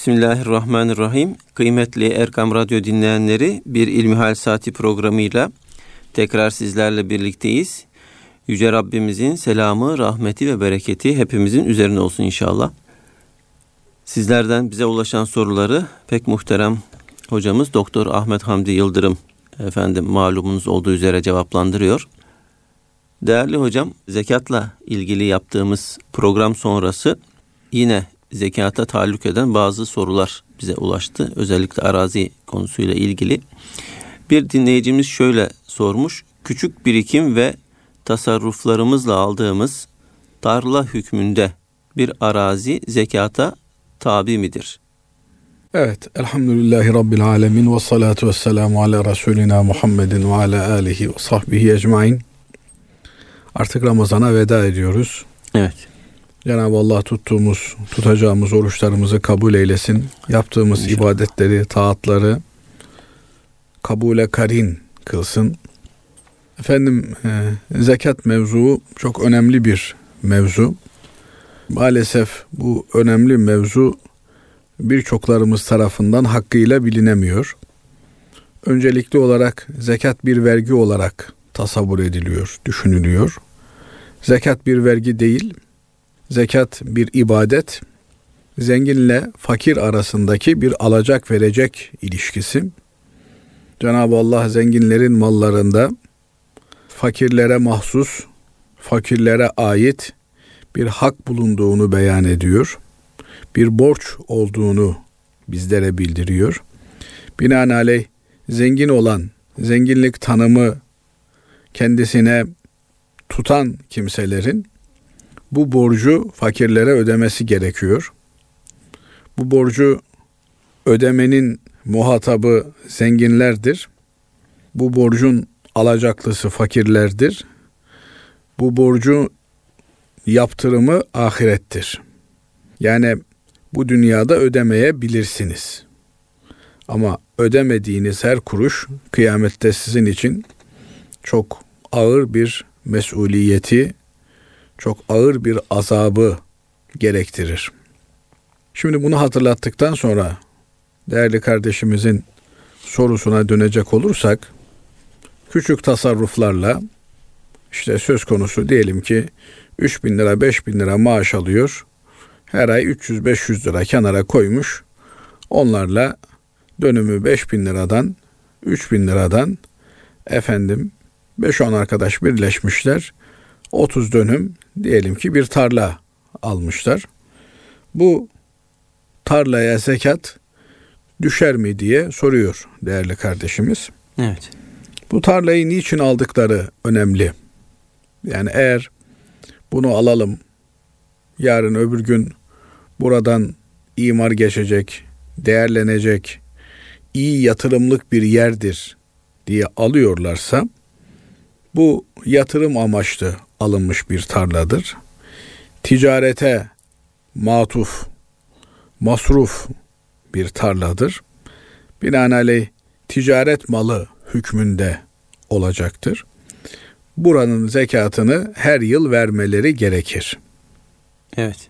Bismillahirrahmanirrahim. Kıymetli Erkam Radyo dinleyenleri bir İlmihal Saati programıyla tekrar sizlerle birlikteyiz. Yüce Rabbimizin selamı, rahmeti ve bereketi hepimizin üzerine olsun inşallah. Sizlerden bize ulaşan soruları pek muhterem hocamız Doktor Ahmet Hamdi Yıldırım efendim malumunuz olduğu üzere cevaplandırıyor. Değerli hocam, zekatla ilgili yaptığımız program sonrası yine zekata taalluk eden bazı sorular bize ulaştı. Özellikle arazi konusuyla ilgili. Bir dinleyicimiz şöyle sormuş. Küçük birikim ve tasarruflarımızla aldığımız tarla hükmünde bir arazi zekata tabi midir? Evet, elhamdülillahi rabbil alemin ve salatu ve selamu ala Resulina Muhammedin ve ala alihi ve sahbihi ecmain. Artık Ramazan'a veda ediyoruz. Evet. Cenab-ı Allah tuttuğumuz, tutacağımız oruçlarımızı kabul eylesin. Yaptığımız İnşallah. ibadetleri, taatları kabule karin kılsın. Efendim e, zekat mevzuu çok önemli bir mevzu. Maalesef bu önemli mevzu birçoklarımız tarafından hakkıyla bilinemiyor. Öncelikli olarak zekat bir vergi olarak tasavvur ediliyor, düşünülüyor. Zekat bir vergi değil, zekat bir ibadet, zenginle fakir arasındaki bir alacak verecek ilişkisi. Cenab-ı Allah zenginlerin mallarında fakirlere mahsus, fakirlere ait bir hak bulunduğunu beyan ediyor. Bir borç olduğunu bizlere bildiriyor. Binaenaleyh zengin olan, zenginlik tanımı kendisine tutan kimselerin bu borcu fakirlere ödemesi gerekiyor. Bu borcu ödemenin muhatabı zenginlerdir. Bu borcun alacaklısı fakirlerdir. Bu borcu yaptırımı ahirettir. Yani bu dünyada ödemeyebilirsiniz. Ama ödemediğiniz her kuruş kıyamette sizin için çok ağır bir mesuliyeti, çok ağır bir azabı gerektirir. Şimdi bunu hatırlattıktan sonra değerli kardeşimizin sorusuna dönecek olursak küçük tasarruflarla işte söz konusu diyelim ki 3 bin lira 5 bin lira maaş alıyor. Her ay 300-500 lira kenara koymuş. Onlarla dönümü 5 bin liradan 3 bin liradan efendim 5-10 arkadaş birleşmişler. 30 dönüm diyelim ki bir tarla almışlar. Bu tarlaya zekat düşer mi diye soruyor değerli kardeşimiz. Evet. Bu tarlayı niçin aldıkları önemli. Yani eğer bunu alalım, yarın öbür gün buradan imar geçecek, değerlenecek, iyi yatırımlık bir yerdir diye alıyorlarsa bu yatırım amaçlı alınmış bir tarladır. Ticarete matuf, masruf bir tarladır. Binaenaleyh ticaret malı hükmünde olacaktır. Buranın zekatını her yıl vermeleri gerekir. Evet.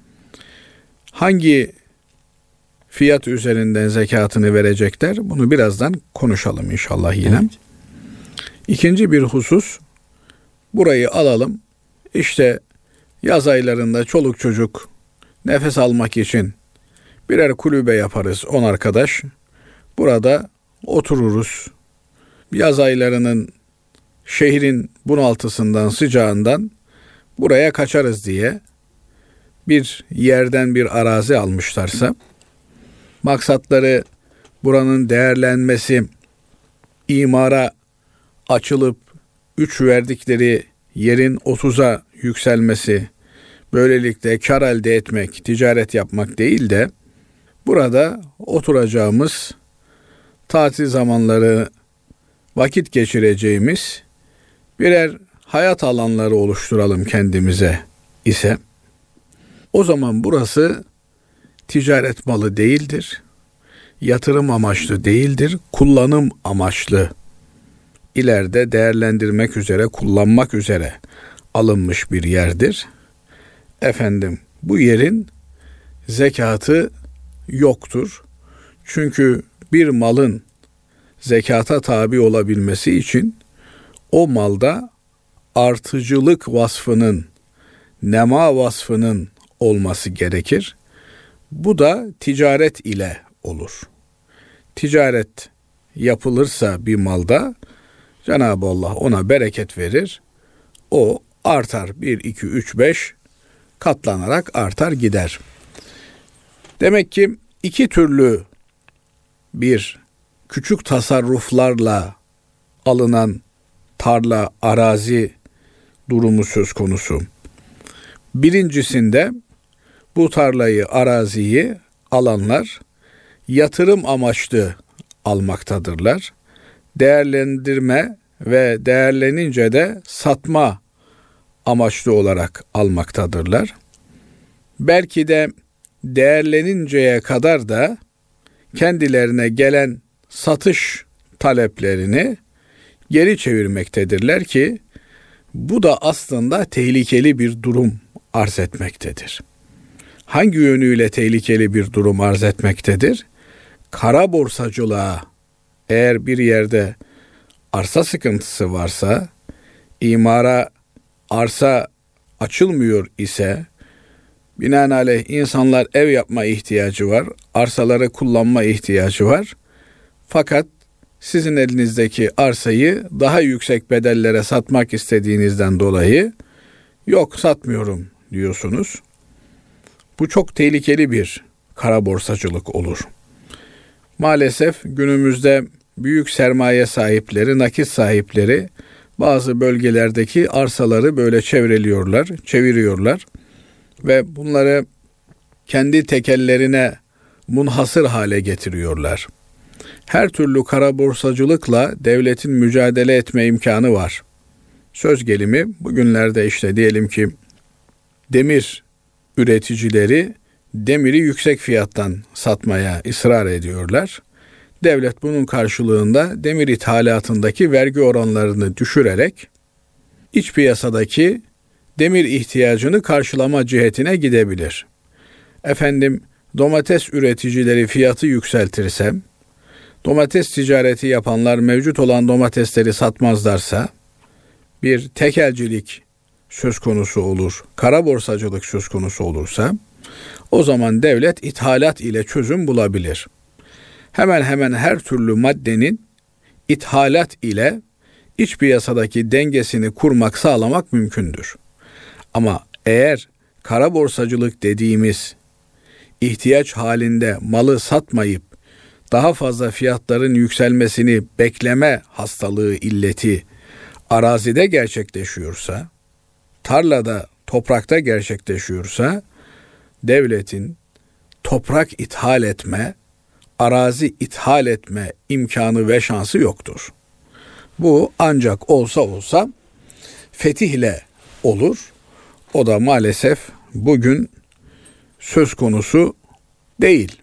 Hangi fiyat üzerinden zekatını verecekler? Bunu birazdan konuşalım inşallah yine. Evet. İkinci bir husus burayı alalım. İşte yaz aylarında çoluk çocuk nefes almak için birer kulübe yaparız on arkadaş. Burada otururuz. Yaz aylarının şehrin bunaltısından, sıcağından buraya kaçarız diye bir yerden bir arazi almışlarsa maksatları buranın değerlenmesi, imara açılıp üç verdikleri yerin 30'a yükselmesi, böylelikle kar elde etmek, ticaret yapmak değil de burada oturacağımız tatil zamanları vakit geçireceğimiz birer hayat alanları oluşturalım kendimize ise o zaman burası ticaret malı değildir. Yatırım amaçlı değildir, kullanım amaçlı ileride değerlendirmek üzere, kullanmak üzere alınmış bir yerdir. Efendim bu yerin zekatı yoktur. Çünkü bir malın zekata tabi olabilmesi için o malda artıcılık vasfının, nema vasfının olması gerekir. Bu da ticaret ile olur. Ticaret yapılırsa bir malda Cenab-ı Allah ona bereket verir. O artar 1, 2, 3, 5 katlanarak artar gider. Demek ki iki türlü bir küçük tasarruflarla alınan tarla, arazi durumu söz konusu. Birincisinde bu tarlayı, araziyi alanlar yatırım amaçlı almaktadırlar. Değerlendirme ve değerlenince de satma amaçlı olarak almaktadırlar. Belki de değerleninceye kadar da kendilerine gelen satış taleplerini geri çevirmektedirler ki bu da aslında tehlikeli bir durum arz etmektedir. Hangi yönüyle tehlikeli bir durum arz etmektedir? Kara borsacılığa eğer bir yerde arsa sıkıntısı varsa, imara arsa açılmıyor ise binaenaleyh insanlar ev yapma ihtiyacı var, arsaları kullanma ihtiyacı var. Fakat sizin elinizdeki arsayı daha yüksek bedellere satmak istediğinizden dolayı yok satmıyorum diyorsunuz. Bu çok tehlikeli bir kara borsacılık olur. Maalesef günümüzde büyük sermaye sahipleri, nakit sahipleri bazı bölgelerdeki arsaları böyle çevreliyorlar, çeviriyorlar ve bunları kendi tekellerine munhasır hale getiriyorlar. Her türlü kara borsacılıkla devletin mücadele etme imkanı var. Söz gelimi bugünlerde işte diyelim ki demir üreticileri demiri yüksek fiyattan satmaya ısrar ediyorlar. Devlet bunun karşılığında demir ithalatındaki vergi oranlarını düşürerek iç piyasadaki demir ihtiyacını karşılama cihetine gidebilir. Efendim domates üreticileri fiyatı yükseltirsem, domates ticareti yapanlar mevcut olan domatesleri satmazlarsa bir tekelcilik söz konusu olur, kara borsacılık söz konusu olursa o zaman devlet ithalat ile çözüm bulabilir. Hemen hemen her türlü maddenin ithalat ile iç piyasadaki dengesini kurmak, sağlamak mümkündür. Ama eğer kara borsacılık dediğimiz ihtiyaç halinde malı satmayıp daha fazla fiyatların yükselmesini bekleme hastalığı illeti arazide gerçekleşiyorsa, tarlada, toprakta gerçekleşiyorsa devletin toprak ithal etme, arazi ithal etme imkanı ve şansı yoktur. Bu ancak olsa olsa fetihle olur. O da maalesef bugün söz konusu değil.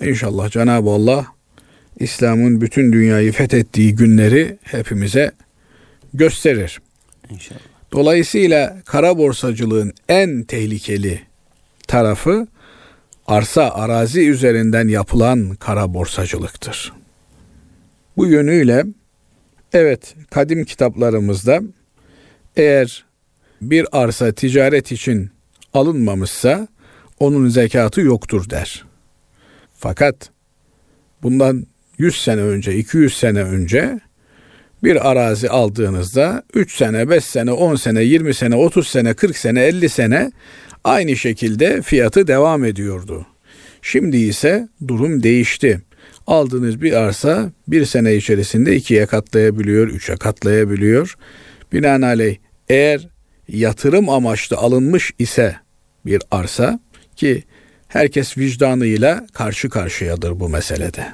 İnşallah Cenab-ı Allah İslam'ın bütün dünyayı fethettiği günleri hepimize gösterir. İnşallah. Dolayısıyla kara borsacılığın en tehlikeli tarafı arsa arazi üzerinden yapılan kara borsacılıktır. Bu yönüyle evet kadim kitaplarımızda eğer bir arsa ticaret için alınmamışsa onun zekatı yoktur der. Fakat bundan 100 sene önce, 200 sene önce bir arazi aldığınızda 3 sene, 5 sene, 10 sene, 20 sene, 30 sene, 40 sene, 50 sene aynı şekilde fiyatı devam ediyordu. Şimdi ise durum değişti. Aldığınız bir arsa bir sene içerisinde ikiye katlayabiliyor, üçe katlayabiliyor. Binaenaleyh eğer yatırım amaçlı alınmış ise bir arsa ki herkes vicdanıyla karşı karşıyadır bu meselede.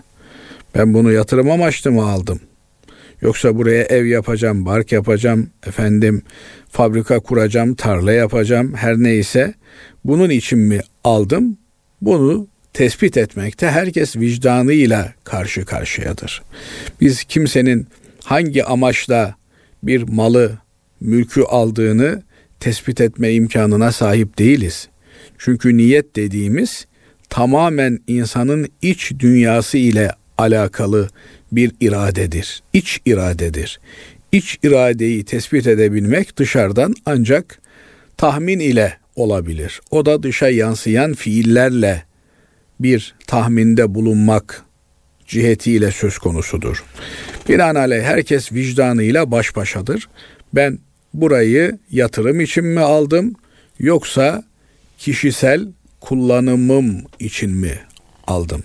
Ben bunu yatırım amaçlı mı aldım? Yoksa buraya ev yapacağım, bark yapacağım, efendim fabrika kuracağım, tarla yapacağım, her neyse bunun için mi aldım? Bunu tespit etmekte herkes vicdanıyla karşı karşıyadır. Biz kimsenin hangi amaçla bir malı, mülkü aldığını tespit etme imkanına sahip değiliz. Çünkü niyet dediğimiz tamamen insanın iç dünyası ile alakalı bir iradedir. İç iradedir. İç iradeyi tespit edebilmek dışarıdan ancak tahmin ile olabilir. O da dışa yansıyan fiillerle bir tahminde bulunmak cihetiyle söz konusudur. Binaenaleyh herkes vicdanıyla baş başadır. Ben burayı yatırım için mi aldım yoksa kişisel kullanımım için mi aldım?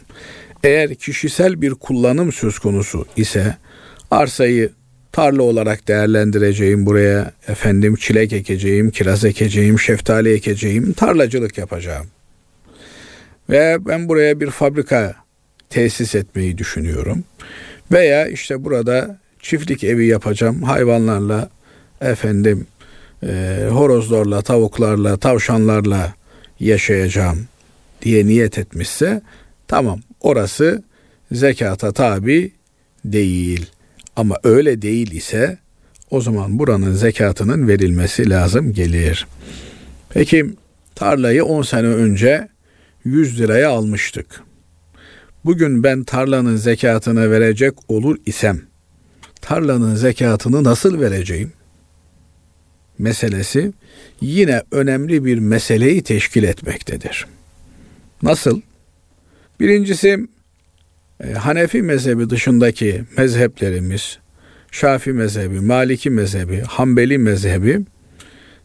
Eğer kişisel bir kullanım söz konusu ise arsayı tarla olarak değerlendireceğim buraya efendim çilek ekeceğim, kiraz ekeceğim, şeftali ekeceğim, tarlacılık yapacağım. Ve ben buraya bir fabrika tesis etmeyi düşünüyorum. Veya işte burada çiftlik evi yapacağım. Hayvanlarla efendim e, horozlarla, tavuklarla, tavşanlarla yaşayacağım diye niyet etmişse tamam orası zekata tabi değil. Ama öyle değil ise o zaman buranın zekatının verilmesi lazım gelir. Peki tarlayı 10 sene önce 100 liraya almıştık. Bugün ben tarlanın zekatını verecek olur isem tarlanın zekatını nasıl vereceğim? Meselesi yine önemli bir meseleyi teşkil etmektedir. Nasıl? Birincisi Hanefi mezhebi dışındaki mezheplerimiz, Şafi mezhebi, Maliki mezhebi, Hanbeli mezhebi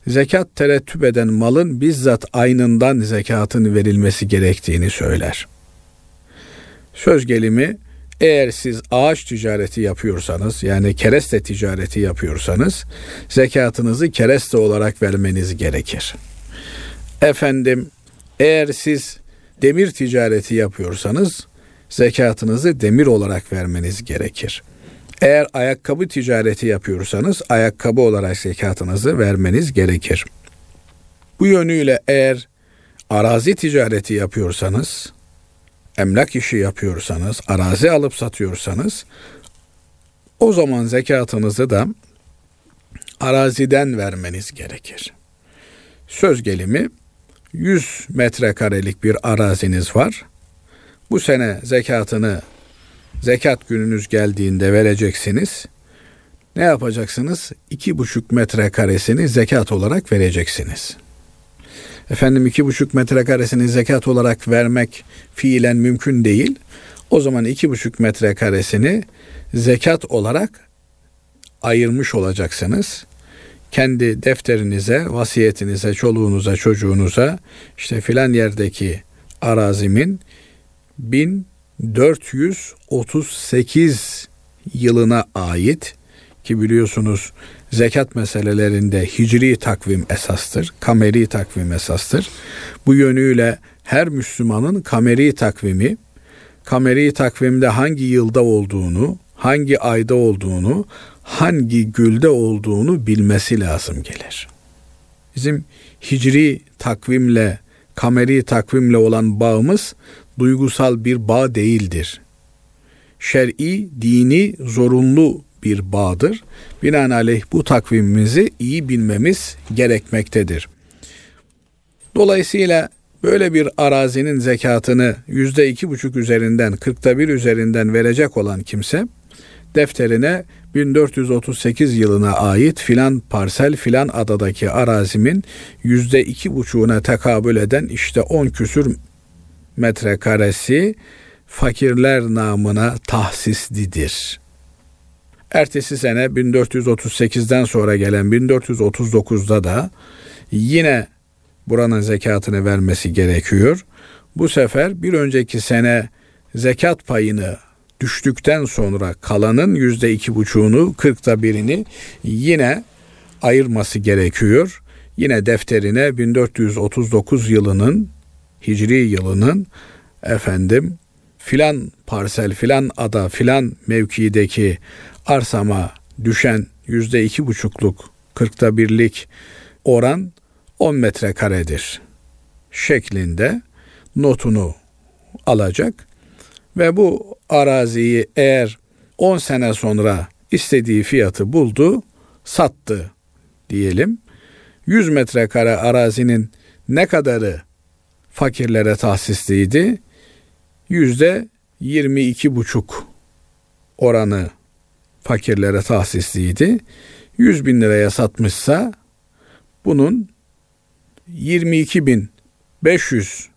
zekat terettüp eden malın bizzat aynından zekatın verilmesi gerektiğini söyler. Söz gelimi eğer siz ağaç ticareti yapıyorsanız yani kereste ticareti yapıyorsanız zekatınızı kereste olarak vermeniz gerekir. Efendim eğer siz demir ticareti yapıyorsanız zekatınızı demir olarak vermeniz gerekir. Eğer ayakkabı ticareti yapıyorsanız ayakkabı olarak zekatınızı vermeniz gerekir. Bu yönüyle eğer arazi ticareti yapıyorsanız, emlak işi yapıyorsanız, arazi alıp satıyorsanız o zaman zekatınızı da araziden vermeniz gerekir. Söz gelimi 100 metrekarelik bir araziniz var. Bu sene zekatını zekat gününüz geldiğinde vereceksiniz. Ne yapacaksınız? İki buçuk metrekaresini zekat olarak vereceksiniz. Efendim iki buçuk metrekaresini zekat olarak vermek fiilen mümkün değil. O zaman iki buçuk metrekaresini zekat olarak ayırmış olacaksınız. Kendi defterinize, vasiyetinize, çoluğunuza, çocuğunuza işte filan yerdeki arazimin 1438 yılına ait ki biliyorsunuz zekat meselelerinde hicri takvim esastır, kameri takvim esastır. Bu yönüyle her Müslümanın kameri takvimi, kameri takvimde hangi yılda olduğunu, hangi ayda olduğunu, hangi gülde olduğunu bilmesi lazım gelir. Bizim hicri takvimle, kameri takvimle olan bağımız duygusal bir bağ değildir. Şer'i, dini, zorunlu bir bağdır. Binaenaleyh bu takvimimizi iyi bilmemiz gerekmektedir. Dolayısıyla böyle bir arazinin zekatını yüzde iki buçuk üzerinden, kırkta bir üzerinden verecek olan kimse, defterine 1438 yılına ait filan parsel filan adadaki arazimin yüzde iki buçuğuna tekabül eden işte 10 küsür metrekaresi fakirler namına tahsislidir. Ertesi sene 1438'den sonra gelen 1439'da da yine buranın zekatını vermesi gerekiyor. Bu sefer bir önceki sene zekat payını düştükten sonra kalanın yüzde iki buçuğunu, kırkta birini yine ayırması gerekiyor. Yine defterine 1439 yılının Hicri yılının efendim filan parsel filan ada filan mevkideki arsama düşen yüzde iki buçukluk kırkta birlik oran 10 metrekaredir şeklinde notunu alacak ve bu araziyi eğer 10 sene sonra istediği fiyatı buldu, sattı diyelim. 100 metrekare arazinin ne kadarı fakirlere tahsisliydi. Yüzde yirmi iki buçuk oranı fakirlere tahsisliydi. 100 bin liraya satmışsa bunun 22 bin 500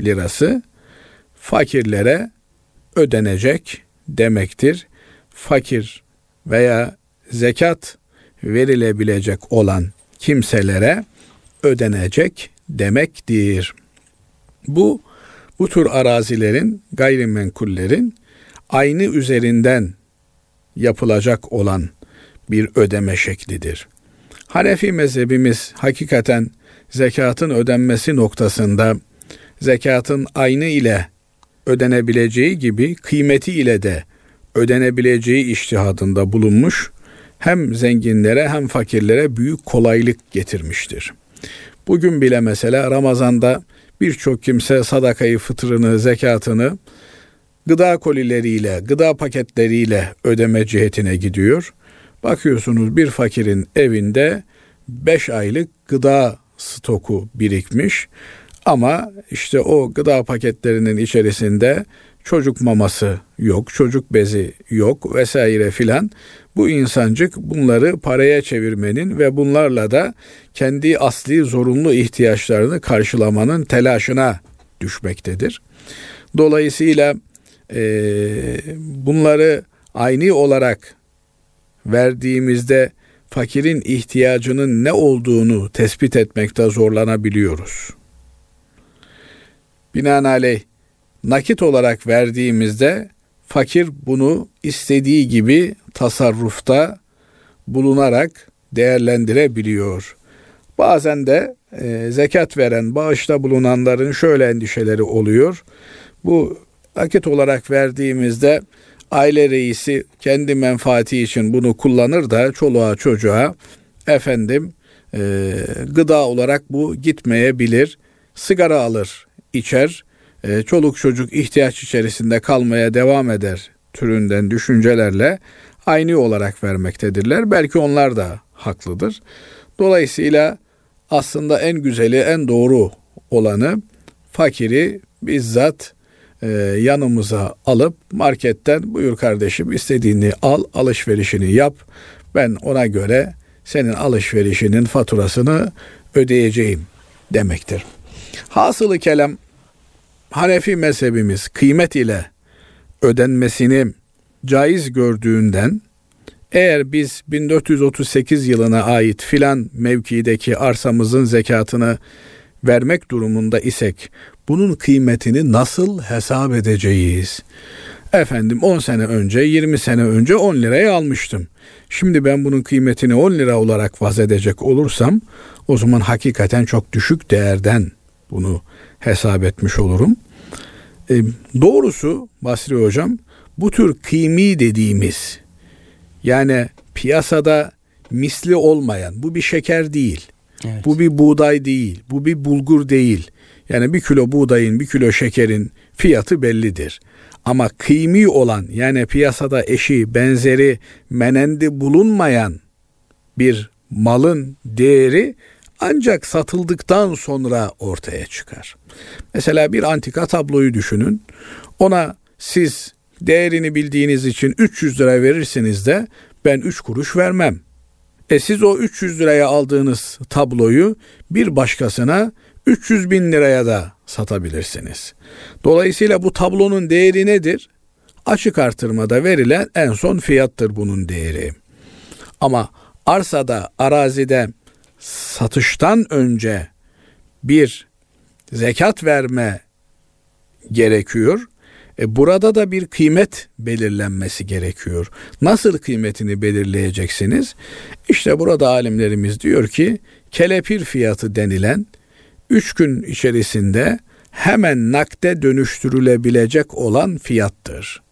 lirası fakirlere ödenecek demektir. Fakir veya zekat verilebilecek olan kimselere ödenecek demektir. Bu bu tür arazilerin, gayrimenkullerin aynı üzerinden yapılacak olan bir ödeme şeklidir. Hanefi mezhebimiz hakikaten zekatın ödenmesi noktasında zekatın aynı ile ödenebileceği gibi kıymeti ile de ödenebileceği iştihadında bulunmuş hem zenginlere hem fakirlere büyük kolaylık getirmiştir. Bugün bile mesela Ramazan'da birçok kimse sadakayı, fıtrını, zekatını gıda kolileriyle, gıda paketleriyle ödeme cihetine gidiyor. Bakıyorsunuz bir fakirin evinde 5 aylık gıda stoku birikmiş. Ama işte o gıda paketlerinin içerisinde çocuk maması yok, çocuk bezi yok vesaire filan. Bu insancık bunları paraya çevirmenin ve bunlarla da kendi asli zorunlu ihtiyaçlarını karşılamanın telaşına düşmektedir. Dolayısıyla e, bunları aynı olarak verdiğimizde fakirin ihtiyacının ne olduğunu tespit etmekte zorlanabiliyoruz. Binaenaleyh nakit olarak verdiğimizde fakir bunu istediği gibi tasarrufta bulunarak değerlendirebiliyor. Bazen de e, zekat veren, bağışta bulunanların şöyle endişeleri oluyor. Bu nakit olarak verdiğimizde aile reisi kendi menfaati için bunu kullanır da çoluğa çocuğa efendim e, gıda olarak bu gitmeyebilir. Sigara alır, içer, e, çoluk çocuk ihtiyaç içerisinde kalmaya devam eder türünden düşüncelerle aynı olarak vermektedirler. Belki onlar da haklıdır. Dolayısıyla aslında en güzeli, en doğru olanı fakiri bizzat e, yanımıza alıp marketten buyur kardeşim istediğini al, alışverişini yap. Ben ona göre senin alışverişinin faturasını ödeyeceğim demektir. Hasılı kelam Hanefi mezhebimiz kıymet ile ödenmesini caiz gördüğünden eğer biz 1438 yılına ait filan mevkideki arsamızın zekatını vermek durumunda isek bunun kıymetini nasıl hesap edeceğiz? Efendim 10 sene önce 20 sene önce 10 liraya almıştım. Şimdi ben bunun kıymetini 10 lira olarak vaz edecek olursam o zaman hakikaten çok düşük değerden bunu hesap etmiş olurum. E, doğrusu Basri Hocam bu tür kıymi dediğimiz yani piyasada misli olmayan bu bir şeker değil. Evet. Bu bir buğday değil. Bu bir bulgur değil. Yani bir kilo buğdayın, bir kilo şekerin fiyatı bellidir. Ama kıymi olan yani piyasada eşi, benzeri, menendi bulunmayan bir malın değeri ancak satıldıktan sonra ortaya çıkar. Mesela bir antika tabloyu düşünün. Ona siz değerini bildiğiniz için 300 lira verirsiniz de ben 3 kuruş vermem. E siz o 300 liraya aldığınız tabloyu bir başkasına 300 bin liraya da satabilirsiniz. Dolayısıyla bu tablonun değeri nedir? Açık artırmada verilen en son fiyattır bunun değeri. Ama arsada, arazide satıştan önce bir zekat verme gerekiyor. E burada da bir kıymet belirlenmesi gerekiyor. Nasıl kıymetini belirleyeceksiniz? İşte burada alimlerimiz diyor ki kelepir fiyatı denilen 3 gün içerisinde hemen nakde dönüştürülebilecek olan fiyattır.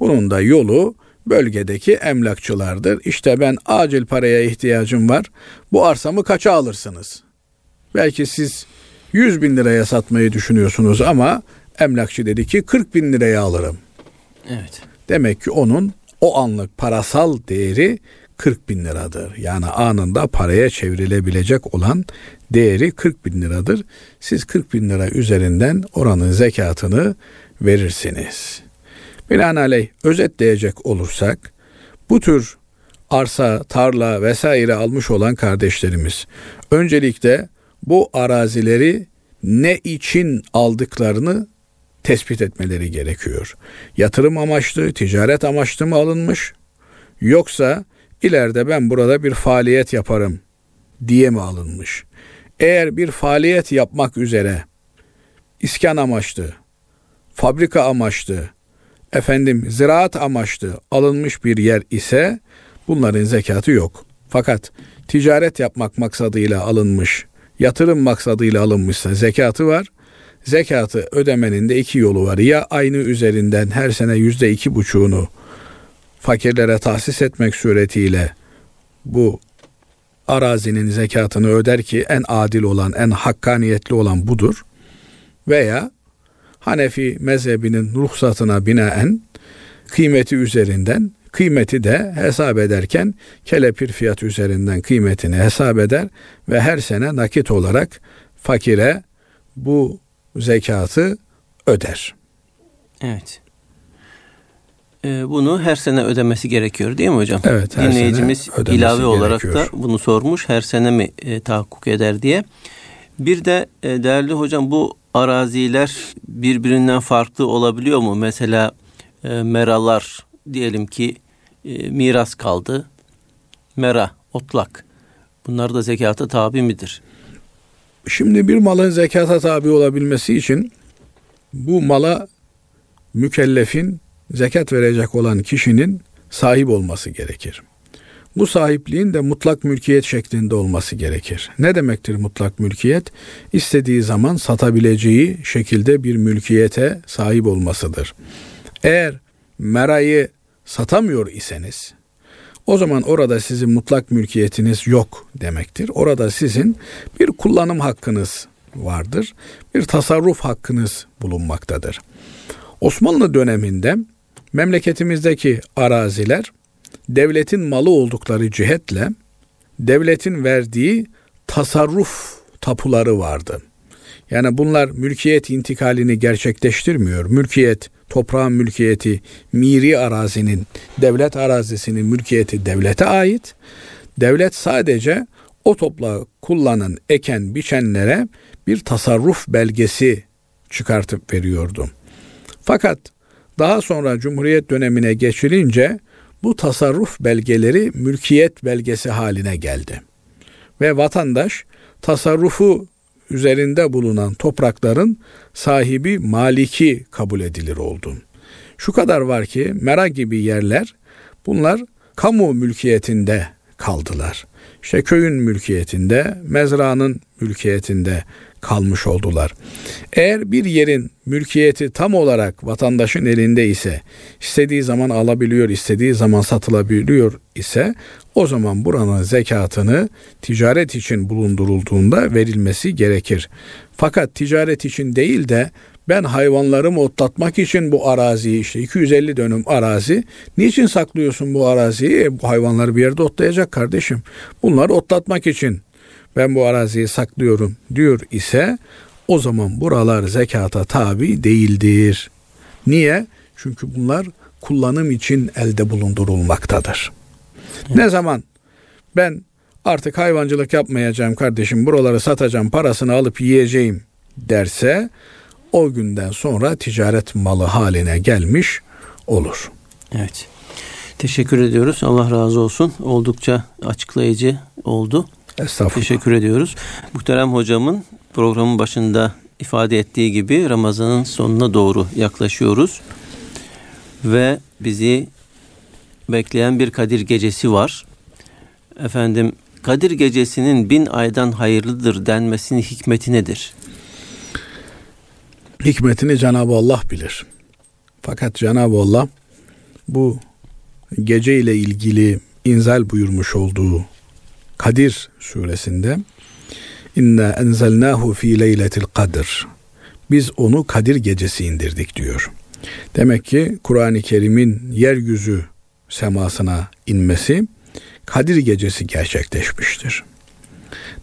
Bunun da yolu bölgedeki emlakçılardır. İşte ben acil paraya ihtiyacım var. Bu arsamı kaça alırsınız? Belki siz 100 bin liraya satmayı düşünüyorsunuz ama emlakçı dedi ki 40 bin liraya alırım. Evet. Demek ki onun o anlık parasal değeri 40 bin liradır. Yani anında paraya çevrilebilecek olan değeri 40 bin liradır. Siz 40 bin lira üzerinden oranın zekatını verirsiniz. Binaenaleyh özetleyecek olursak bu tür arsa, tarla vesaire almış olan kardeşlerimiz öncelikle bu arazileri ne için aldıklarını tespit etmeleri gerekiyor. Yatırım amaçlı, ticaret amaçlı mı alınmış yoksa ileride ben burada bir faaliyet yaparım diye mi alınmış? Eğer bir faaliyet yapmak üzere iskan amaçlı, fabrika amaçlı, efendim ziraat amaçlı alınmış bir yer ise bunların zekatı yok. Fakat ticaret yapmak maksadıyla alınmış, yatırım maksadıyla alınmışsa zekatı var. Zekatı ödemenin de iki yolu var. Ya aynı üzerinden her sene yüzde iki buçuğunu fakirlere tahsis etmek suretiyle bu arazinin zekatını öder ki en adil olan, en hakkaniyetli olan budur. Veya Hanefi mezhebinin ruhsatına binaen kıymeti üzerinden kıymeti de hesap ederken kelepir fiyat üzerinden kıymetini hesap eder ve her sene nakit olarak fakire bu zekatı öder. Evet. Ee, bunu her sene ödemesi gerekiyor değil mi hocam? Evet. Her Dinleyicimiz sene ilave olarak da bunu sormuş. Her sene mi e, tahakkuk eder diye. Bir de e, değerli hocam bu araziler birbirinden farklı olabiliyor mu? Mesela e, meralar diyelim ki e, miras kaldı. Mera, otlak. Bunlar da zekata tabi midir? Şimdi bir malın zekata tabi olabilmesi için bu mala mükellefin zekat verecek olan kişinin sahip olması gerekir. Bu sahipliğin de mutlak mülkiyet şeklinde olması gerekir. Ne demektir mutlak mülkiyet? İstediği zaman satabileceği şekilde bir mülkiyete sahip olmasıdır. Eğer merayı satamıyor iseniz o zaman orada sizin mutlak mülkiyetiniz yok demektir. Orada sizin bir kullanım hakkınız vardır. Bir tasarruf hakkınız bulunmaktadır. Osmanlı döneminde memleketimizdeki araziler devletin malı oldukları cihetle devletin verdiği tasarruf tapuları vardı. Yani bunlar mülkiyet intikalini gerçekleştirmiyor. Mülkiyet, toprağın mülkiyeti, miri arazinin, devlet arazisinin mülkiyeti devlete ait. Devlet sadece o toprağı kullanan, eken, biçenlere bir tasarruf belgesi çıkartıp veriyordu. Fakat daha sonra Cumhuriyet dönemine geçilince bu tasarruf belgeleri mülkiyet belgesi haline geldi. Ve vatandaş tasarrufu üzerinde bulunan toprakların sahibi maliki kabul edilir oldu. Şu kadar var ki Mera gibi yerler bunlar kamu mülkiyetinde kaldılar. İşte köyün mülkiyetinde, mezranın mülkiyetinde kalmış oldular. Eğer bir yerin mülkiyeti tam olarak vatandaşın elinde ise, istediği zaman alabiliyor, istediği zaman satılabiliyor ise o zaman buranın zekatını ticaret için bulundurulduğunda verilmesi gerekir. Fakat ticaret için değil de ben hayvanlarımı otlatmak için bu araziyi işte 250 dönüm arazi niçin saklıyorsun bu araziyi? E, bu hayvanları bir yerde otlayacak kardeşim. Bunları otlatmak için ben bu araziyi saklıyorum diyor ise o zaman buralar zekata tabi değildir. Niye? Çünkü bunlar kullanım için elde bulundurulmaktadır. Evet. Ne zaman ben artık hayvancılık yapmayacağım kardeşim buraları satacağım parasını alıp yiyeceğim derse o günden sonra ticaret malı haline gelmiş olur. Evet. Teşekkür ediyoruz. Allah razı olsun. Oldukça açıklayıcı oldu. Estağfurullah. Teşekkür ediyoruz. Muhterem hocamın programın başında ifade ettiği gibi Ramazan'ın sonuna doğru yaklaşıyoruz. Ve bizi bekleyen bir Kadir gecesi var. Efendim Kadir gecesinin bin aydan hayırlıdır denmesinin hikmeti nedir? Hikmetini Cenab-ı Allah bilir. Fakat Cenab-ı Allah bu gece ile ilgili inzal buyurmuş olduğu Kadir suresinde İnna enzelnahu fi leyletil kadr. Biz onu Kadir gecesi indirdik diyor. Demek ki Kur'an-ı Kerim'in yeryüzü semasına inmesi Kadir gecesi gerçekleşmiştir.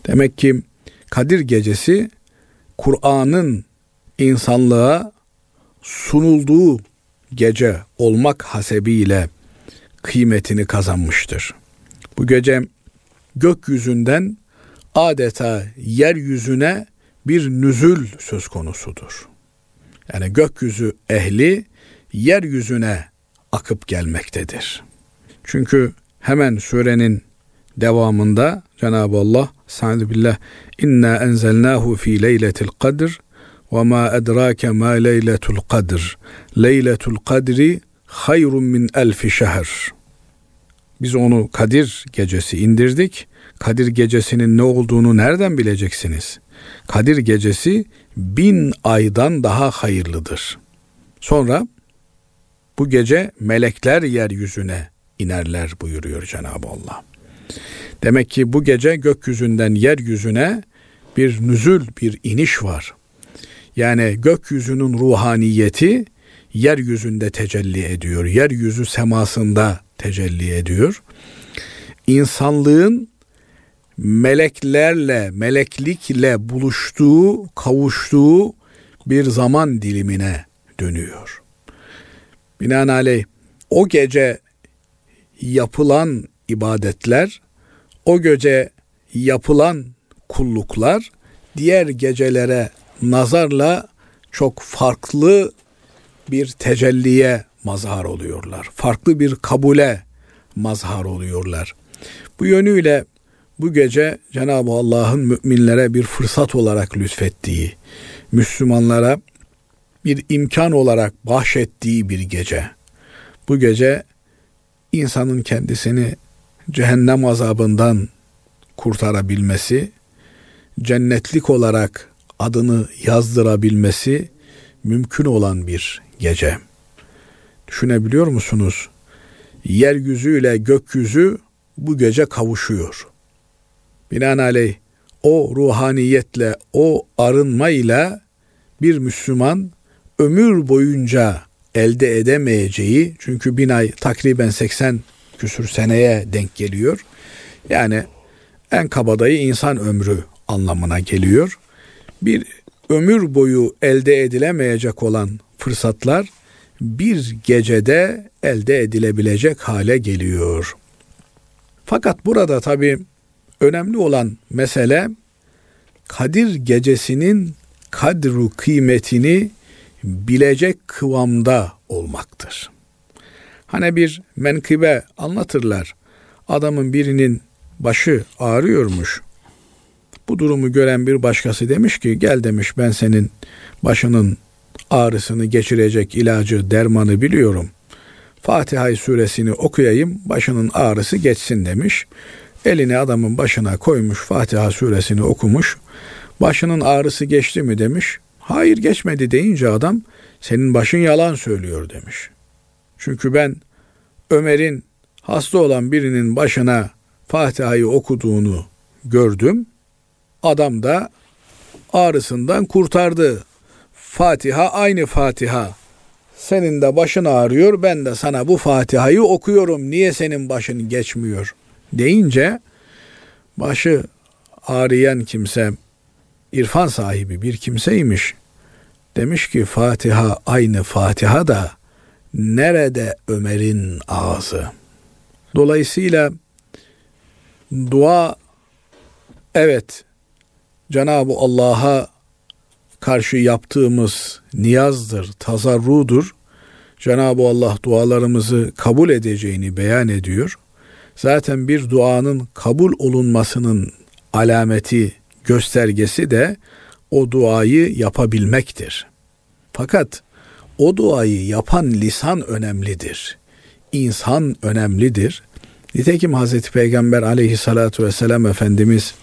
Demek ki Kadir gecesi Kur'an'ın insanlığa sunulduğu gece olmak hasebiyle kıymetini kazanmıştır. Bu gece gökyüzünden adeta yeryüzüne bir nüzül söz konusudur. Yani gökyüzü ehli yeryüzüne akıp gelmektedir. Çünkü hemen surenin devamında Cenab-ı Allah Sa'd billah inna enzelnahu fi leyletil kadr ve ma edrake ma leyletul kadr leyletul kadri hayrun min elfi şehr biz onu Kadir gecesi indirdik. Kadir gecesinin ne olduğunu nereden bileceksiniz? Kadir gecesi bin aydan daha hayırlıdır. Sonra bu gece melekler yeryüzüne inerler buyuruyor Cenab-ı Allah. Demek ki bu gece gökyüzünden yeryüzüne bir nüzül, bir iniş var. Yani gökyüzünün ruhaniyeti yeryüzünde tecelli ediyor. Yeryüzü semasında tecelli ediyor. İnsanlığın meleklerle, meleklikle buluştuğu, kavuştuğu bir zaman dilimine dönüyor. Binaenaleyh o gece yapılan ibadetler, o gece yapılan kulluklar diğer gecelere nazarla çok farklı bir tecelliye mazhar oluyorlar. Farklı bir kabule mazhar oluyorlar. Bu yönüyle bu gece Cenab-ı Allah'ın müminlere bir fırsat olarak lütfettiği, Müslümanlara bir imkan olarak bahşettiği bir gece. Bu gece insanın kendisini cehennem azabından kurtarabilmesi, cennetlik olarak adını yazdırabilmesi mümkün olan bir gece. Düşünebiliyor musunuz? Yeryüzüyle gökyüzü bu gece kavuşuyor. Binaenaleyh o ruhaniyetle, o arınmayla bir Müslüman ömür boyunca elde edemeyeceği çünkü bin ay takriben 80 küsür seneye denk geliyor. Yani en kabadayı insan ömrü anlamına geliyor. Bir ömür boyu elde edilemeyecek olan fırsatlar bir gecede elde edilebilecek hale geliyor. Fakat burada tabi önemli olan mesele Kadir gecesinin kadru kıymetini bilecek kıvamda olmaktır. Hani bir menkıbe anlatırlar. Adamın birinin başı ağrıyormuş. Bu durumu gören bir başkası demiş ki gel demiş ben senin başının ağrısını geçirecek ilacı, dermanı biliyorum. Fatiha suresini okuyayım, başının ağrısı geçsin demiş. Elini adamın başına koymuş, Fatiha suresini okumuş. Başının ağrısı geçti mi demiş. Hayır geçmedi deyince adam senin başın yalan söylüyor demiş. Çünkü ben Ömer'in hasta olan birinin başına Fatiha'yı okuduğunu gördüm. Adam da ağrısından kurtardı. Fatiha aynı Fatiha. Senin de başın ağrıyor, ben de sana bu Fatiha'yı okuyorum. Niye senin başın geçmiyor? Deyince başı ağrıyan kimse irfan sahibi bir kimseymiş. Demiş ki Fatiha aynı Fatiha da nerede Ömer'in ağzı? Dolayısıyla dua evet Cenab-ı Allah'a karşı yaptığımız niyazdır, tazarrudur. Cenab-ı Allah dualarımızı kabul edeceğini beyan ediyor. Zaten bir duanın kabul olunmasının alameti, göstergesi de o duayı yapabilmektir. Fakat o duayı yapan lisan önemlidir. İnsan önemlidir. Nitekim Hazreti Peygamber aleyhissalatu vesselam Efendimiz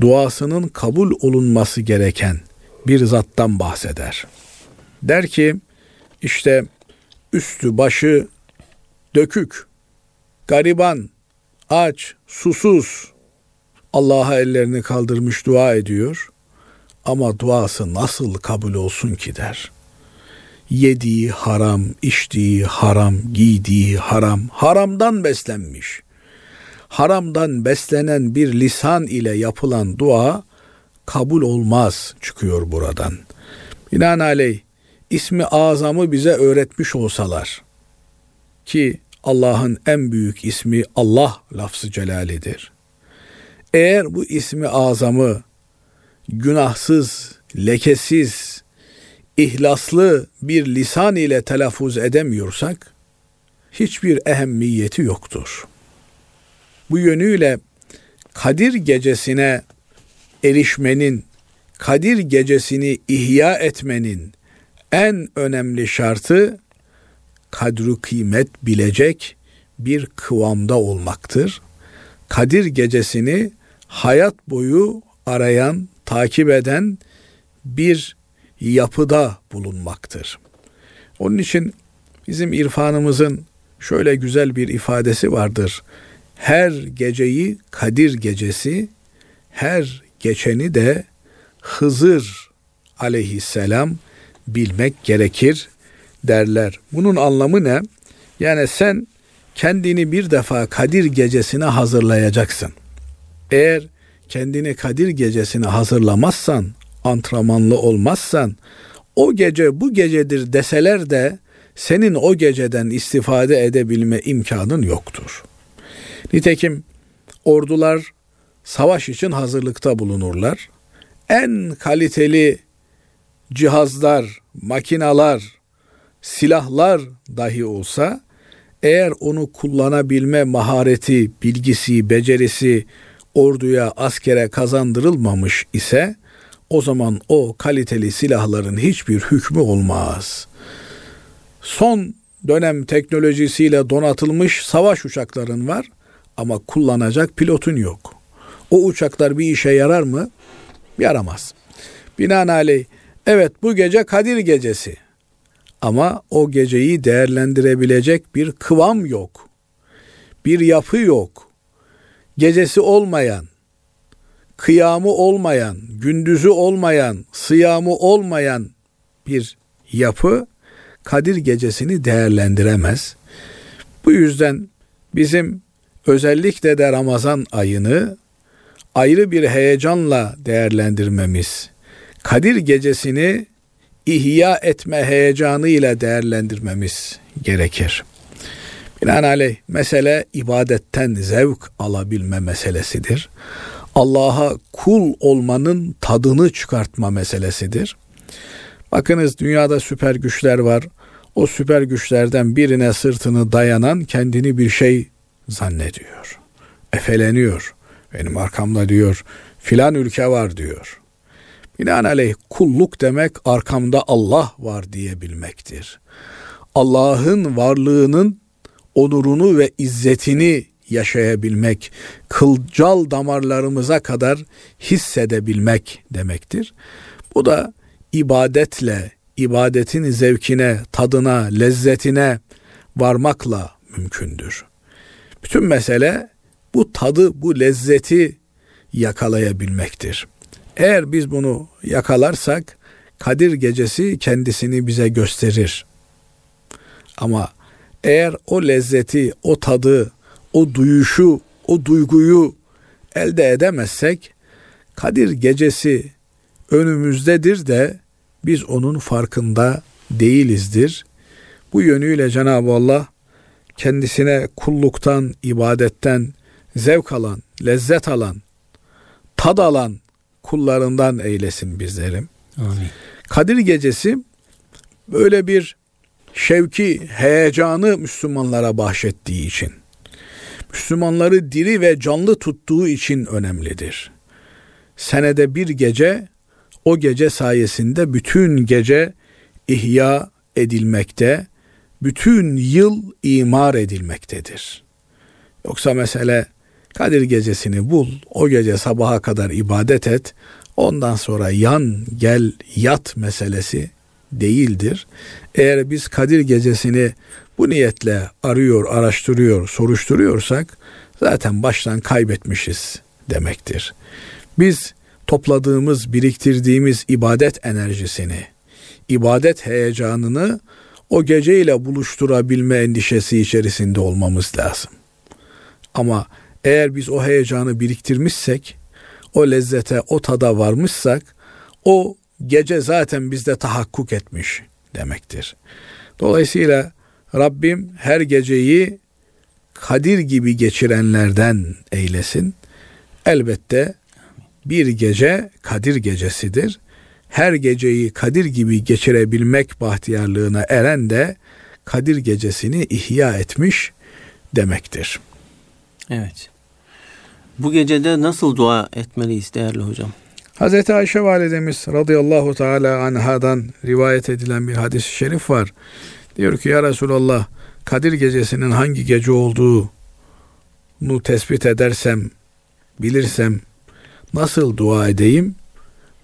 duasının kabul olunması gereken bir zattan bahseder. Der ki işte üstü başı dökük, gariban, aç, susuz Allah'a ellerini kaldırmış dua ediyor. Ama duası nasıl kabul olsun ki der. Yediği haram, içtiği haram, giydiği haram, haramdan beslenmiş. haramdan beslenen bir lisan ile yapılan dua kabul olmaz çıkıyor buradan. Binaenaleyh ismi azamı bize öğretmiş olsalar ki Allah'ın en büyük ismi Allah lafzı celalidir. Eğer bu ismi azamı günahsız, lekesiz, ihlaslı bir lisan ile telaffuz edemiyorsak hiçbir ehemmiyeti yoktur. Bu yönüyle Kadir gecesine erişmenin, Kadir gecesini ihya etmenin en önemli şartı kadru kıymet bilecek bir kıvamda olmaktır. Kadir gecesini hayat boyu arayan, takip eden bir yapıda bulunmaktır. Onun için bizim irfanımızın şöyle güzel bir ifadesi vardır. Her geceyi Kadir gecesi, her geçeni de Hızır aleyhisselam bilmek gerekir derler. Bunun anlamı ne? Yani sen kendini bir defa Kadir gecesine hazırlayacaksın. Eğer kendini Kadir gecesine hazırlamazsan, antrenmanlı olmazsan, o gece bu gecedir deseler de senin o geceden istifade edebilme imkanın yoktur. Nitekim ordular savaş için hazırlıkta bulunurlar. En kaliteli cihazlar, makinalar, silahlar dahi olsa eğer onu kullanabilme mahareti, bilgisi, becerisi orduya, askere kazandırılmamış ise o zaman o kaliteli silahların hiçbir hükmü olmaz. Son dönem teknolojisiyle donatılmış savaş uçakların var ama kullanacak pilotun yok. O uçaklar bir işe yarar mı? Yaramaz. Binaenaleyh evet bu gece Kadir gecesi ama o geceyi değerlendirebilecek bir kıvam yok. Bir yapı yok. Gecesi olmayan, kıyamı olmayan, gündüzü olmayan, sıyamı olmayan bir yapı Kadir gecesini değerlendiremez. Bu yüzden bizim özellikle de Ramazan ayını ayrı bir heyecanla değerlendirmemiz, Kadir gecesini ihya etme heyecanı ile değerlendirmemiz gerekir. Binaenaleyh mesele ibadetten zevk alabilme meselesidir. Allah'a kul olmanın tadını çıkartma meselesidir. Bakınız dünyada süper güçler var. O süper güçlerden birine sırtını dayanan kendini bir şey zannediyor. Efeleniyor. Benim arkamda diyor filan ülke var diyor. Binaenaleyh kulluk demek arkamda Allah var diyebilmektir. Allah'ın varlığının onurunu ve izzetini yaşayabilmek, kılcal damarlarımıza kadar hissedebilmek demektir. Bu da ibadetle, ibadetin zevkine, tadına, lezzetine varmakla mümkündür. Bütün mesele bu tadı, bu lezzeti yakalayabilmektir. Eğer biz bunu yakalarsak Kadir gecesi kendisini bize gösterir. Ama eğer o lezzeti, o tadı, o duyuşu, o duyguyu elde edemezsek Kadir gecesi önümüzdedir de biz onun farkında değilizdir. Bu yönüyle Cenab-ı Allah kendisine kulluktan, ibadetten zevk alan, lezzet alan, tad alan kullarından eylesin bizlerim. Amin. Kadir gecesi böyle bir şevki, heyecanı Müslümanlara bahşettiği için, Müslümanları diri ve canlı tuttuğu için önemlidir. Senede bir gece, o gece sayesinde bütün gece ihya edilmekte, bütün yıl imar edilmektedir. Yoksa mesele Kadir gecesini bul, o gece sabaha kadar ibadet et, ondan sonra yan, gel, yat meselesi değildir. Eğer biz Kadir gecesini bu niyetle arıyor, araştırıyor, soruşturuyorsak zaten baştan kaybetmişiz demektir. Biz topladığımız, biriktirdiğimiz ibadet enerjisini, ibadet heyecanını o geceyle buluşturabilme endişesi içerisinde olmamız lazım. Ama eğer biz o heyecanı biriktirmişsek, o lezzete, o tada varmışsak, o gece zaten bizde tahakkuk etmiş demektir. Dolayısıyla Rabbim her geceyi Kadir gibi geçirenlerden eylesin. Elbette bir gece Kadir gecesidir. Her geceyi Kadir gibi geçirebilmek bahtiyarlığına eren de Kadir gecesini ihya etmiş demektir. Evet. Bu gecede nasıl dua etmeliyiz değerli hocam? Hazreti Ayşe validemiz radıyallahu teala anhadan rivayet edilen bir hadis-i şerif var. Diyor ki ya Resulallah Kadir gecesinin hangi gece olduğunu tespit edersem, bilirsem nasıl dua edeyim?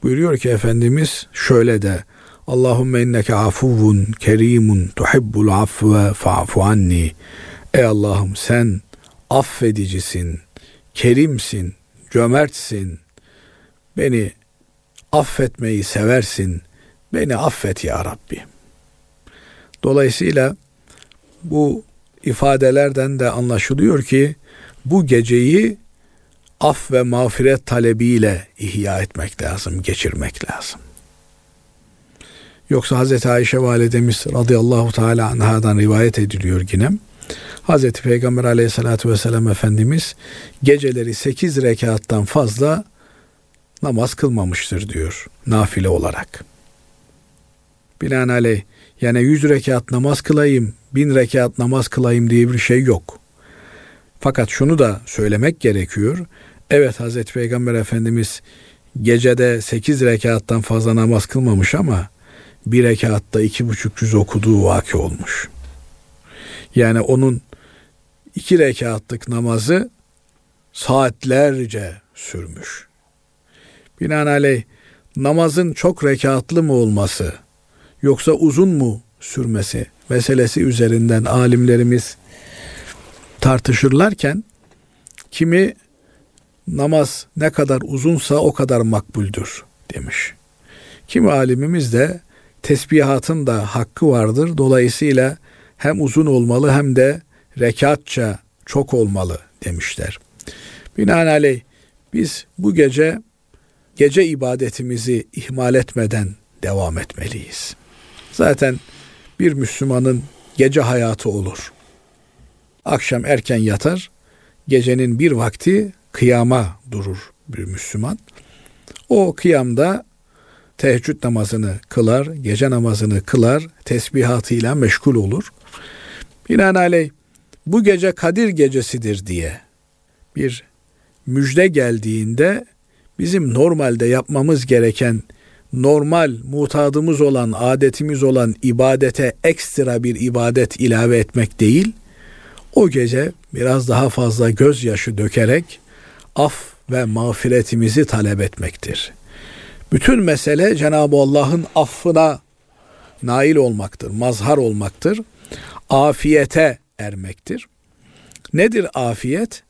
Buyuruyor ki Efendimiz şöyle de Allahümme inneke afuvun kerimun tuhibbul afve fa'fu anni. Ey Allah'ım sen affedicisin, kerimsin, cömertsin. Beni affetmeyi seversin. Beni affet ya Rabbi. Dolayısıyla bu ifadelerden de anlaşılıyor ki bu geceyi af ve mağfiret talebiyle ihya etmek lazım, geçirmek lazım. Yoksa Hz. Ayşe validemiz radıyallahu teala anhadan rivayet ediliyor yine. Hz. Peygamber aleyhissalatü vesselam Efendimiz geceleri sekiz rekattan fazla namaz kılmamıştır diyor nafile olarak. Binaenaleyh yani yüz rekat namaz kılayım, bin rekat namaz kılayım diye bir şey yok. Fakat şunu da söylemek gerekiyor. Evet Hazreti Peygamber Efendimiz gecede sekiz rekattan fazla namaz kılmamış ama bir rekatta iki buçuk yüz okuduğu vaki olmuş. Yani onun iki rekatlık namazı saatlerce sürmüş. Binaenaleyh namazın çok rekatlı mı olması yoksa uzun mu sürmesi meselesi üzerinden alimlerimiz tartışırlarken kimi namaz ne kadar uzunsa o kadar makbuldür demiş. Kimi alimimiz de tesbihatın da hakkı vardır. Dolayısıyla hem uzun olmalı hem de rekatça çok olmalı demişler. Binaenaleyh biz bu gece gece ibadetimizi ihmal etmeden devam etmeliyiz. Zaten bir Müslümanın gece hayatı olur. Akşam erken yatar, gecenin bir vakti kıyama durur bir Müslüman. O kıyamda teheccüd namazını kılar, gece namazını kılar, tesbihatıyla meşgul olur. Binaenaleyh bu gece Kadir gecesidir diye bir müjde geldiğinde bizim normalde yapmamız gereken normal mutadımız olan, adetimiz olan ibadete ekstra bir ibadet ilave etmek değil, o gece biraz daha fazla gözyaşı dökerek af ve mağfiretimizi talep etmektir. Bütün mesele Cenab-ı Allah'ın affına nail olmaktır, mazhar olmaktır. Afiyete ermektir. Nedir afiyet?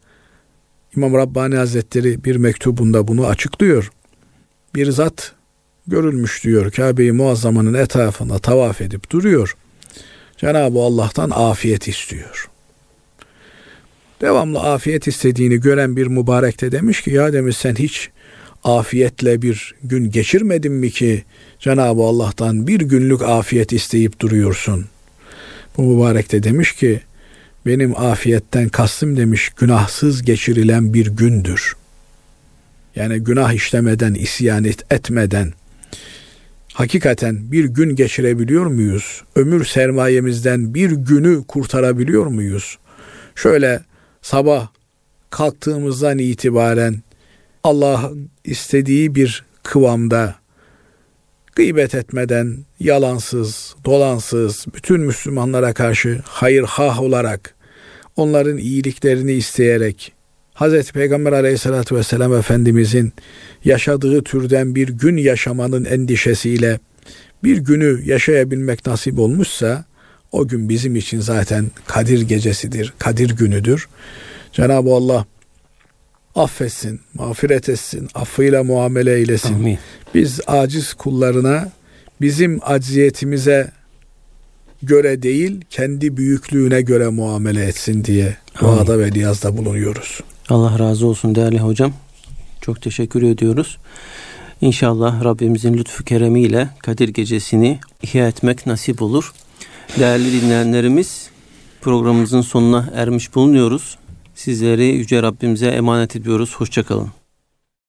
İmam Rabbani Hazretleri bir mektubunda bunu açıklıyor. Bir zat görülmüş diyor Kabe-i Muazzama'nın etrafında tavaf edip duruyor. Cenab-ı Allah'tan afiyet istiyor. Devamlı afiyet istediğini gören bir mübarek de demiş ki ya demiş sen hiç afiyetle bir gün geçirmedin mi ki Cenab-ı Allah'tan bir günlük afiyet isteyip duruyorsun. Bu mübarek de demiş ki benim afiyetten kastım demiş günahsız geçirilen bir gündür. Yani günah işlemeden, isyan et, etmeden hakikaten bir gün geçirebiliyor muyuz? Ömür sermayemizden bir günü kurtarabiliyor muyuz? Şöyle sabah kalktığımızdan itibaren Allah istediği bir kıvamda gıybet etmeden, yalansız, dolansız, bütün Müslümanlara karşı hayır hah olarak, onların iyiliklerini isteyerek, Hz. Peygamber aleyhissalatü vesselam Efendimizin yaşadığı türden bir gün yaşamanın endişesiyle bir günü yaşayabilmek nasip olmuşsa, o gün bizim için zaten Kadir gecesidir, Kadir günüdür. Cenab-ı Allah affetsin, mağfiret etsin, affıyla muamele eylesin. Amin. Biz aciz kullarına bizim acziyetimize göre değil, kendi büyüklüğüne göre muamele etsin diye duada ve niyazda bulunuyoruz. Allah razı olsun değerli hocam. Çok teşekkür ediyoruz. İnşallah Rabbimizin lütfu keremiyle Kadir Gecesi'ni ihya etmek nasip olur. Değerli dinleyenlerimiz programımızın sonuna ermiş bulunuyoruz. Sizleri Yüce Rabbimize emanet ediyoruz. Hoşçakalın.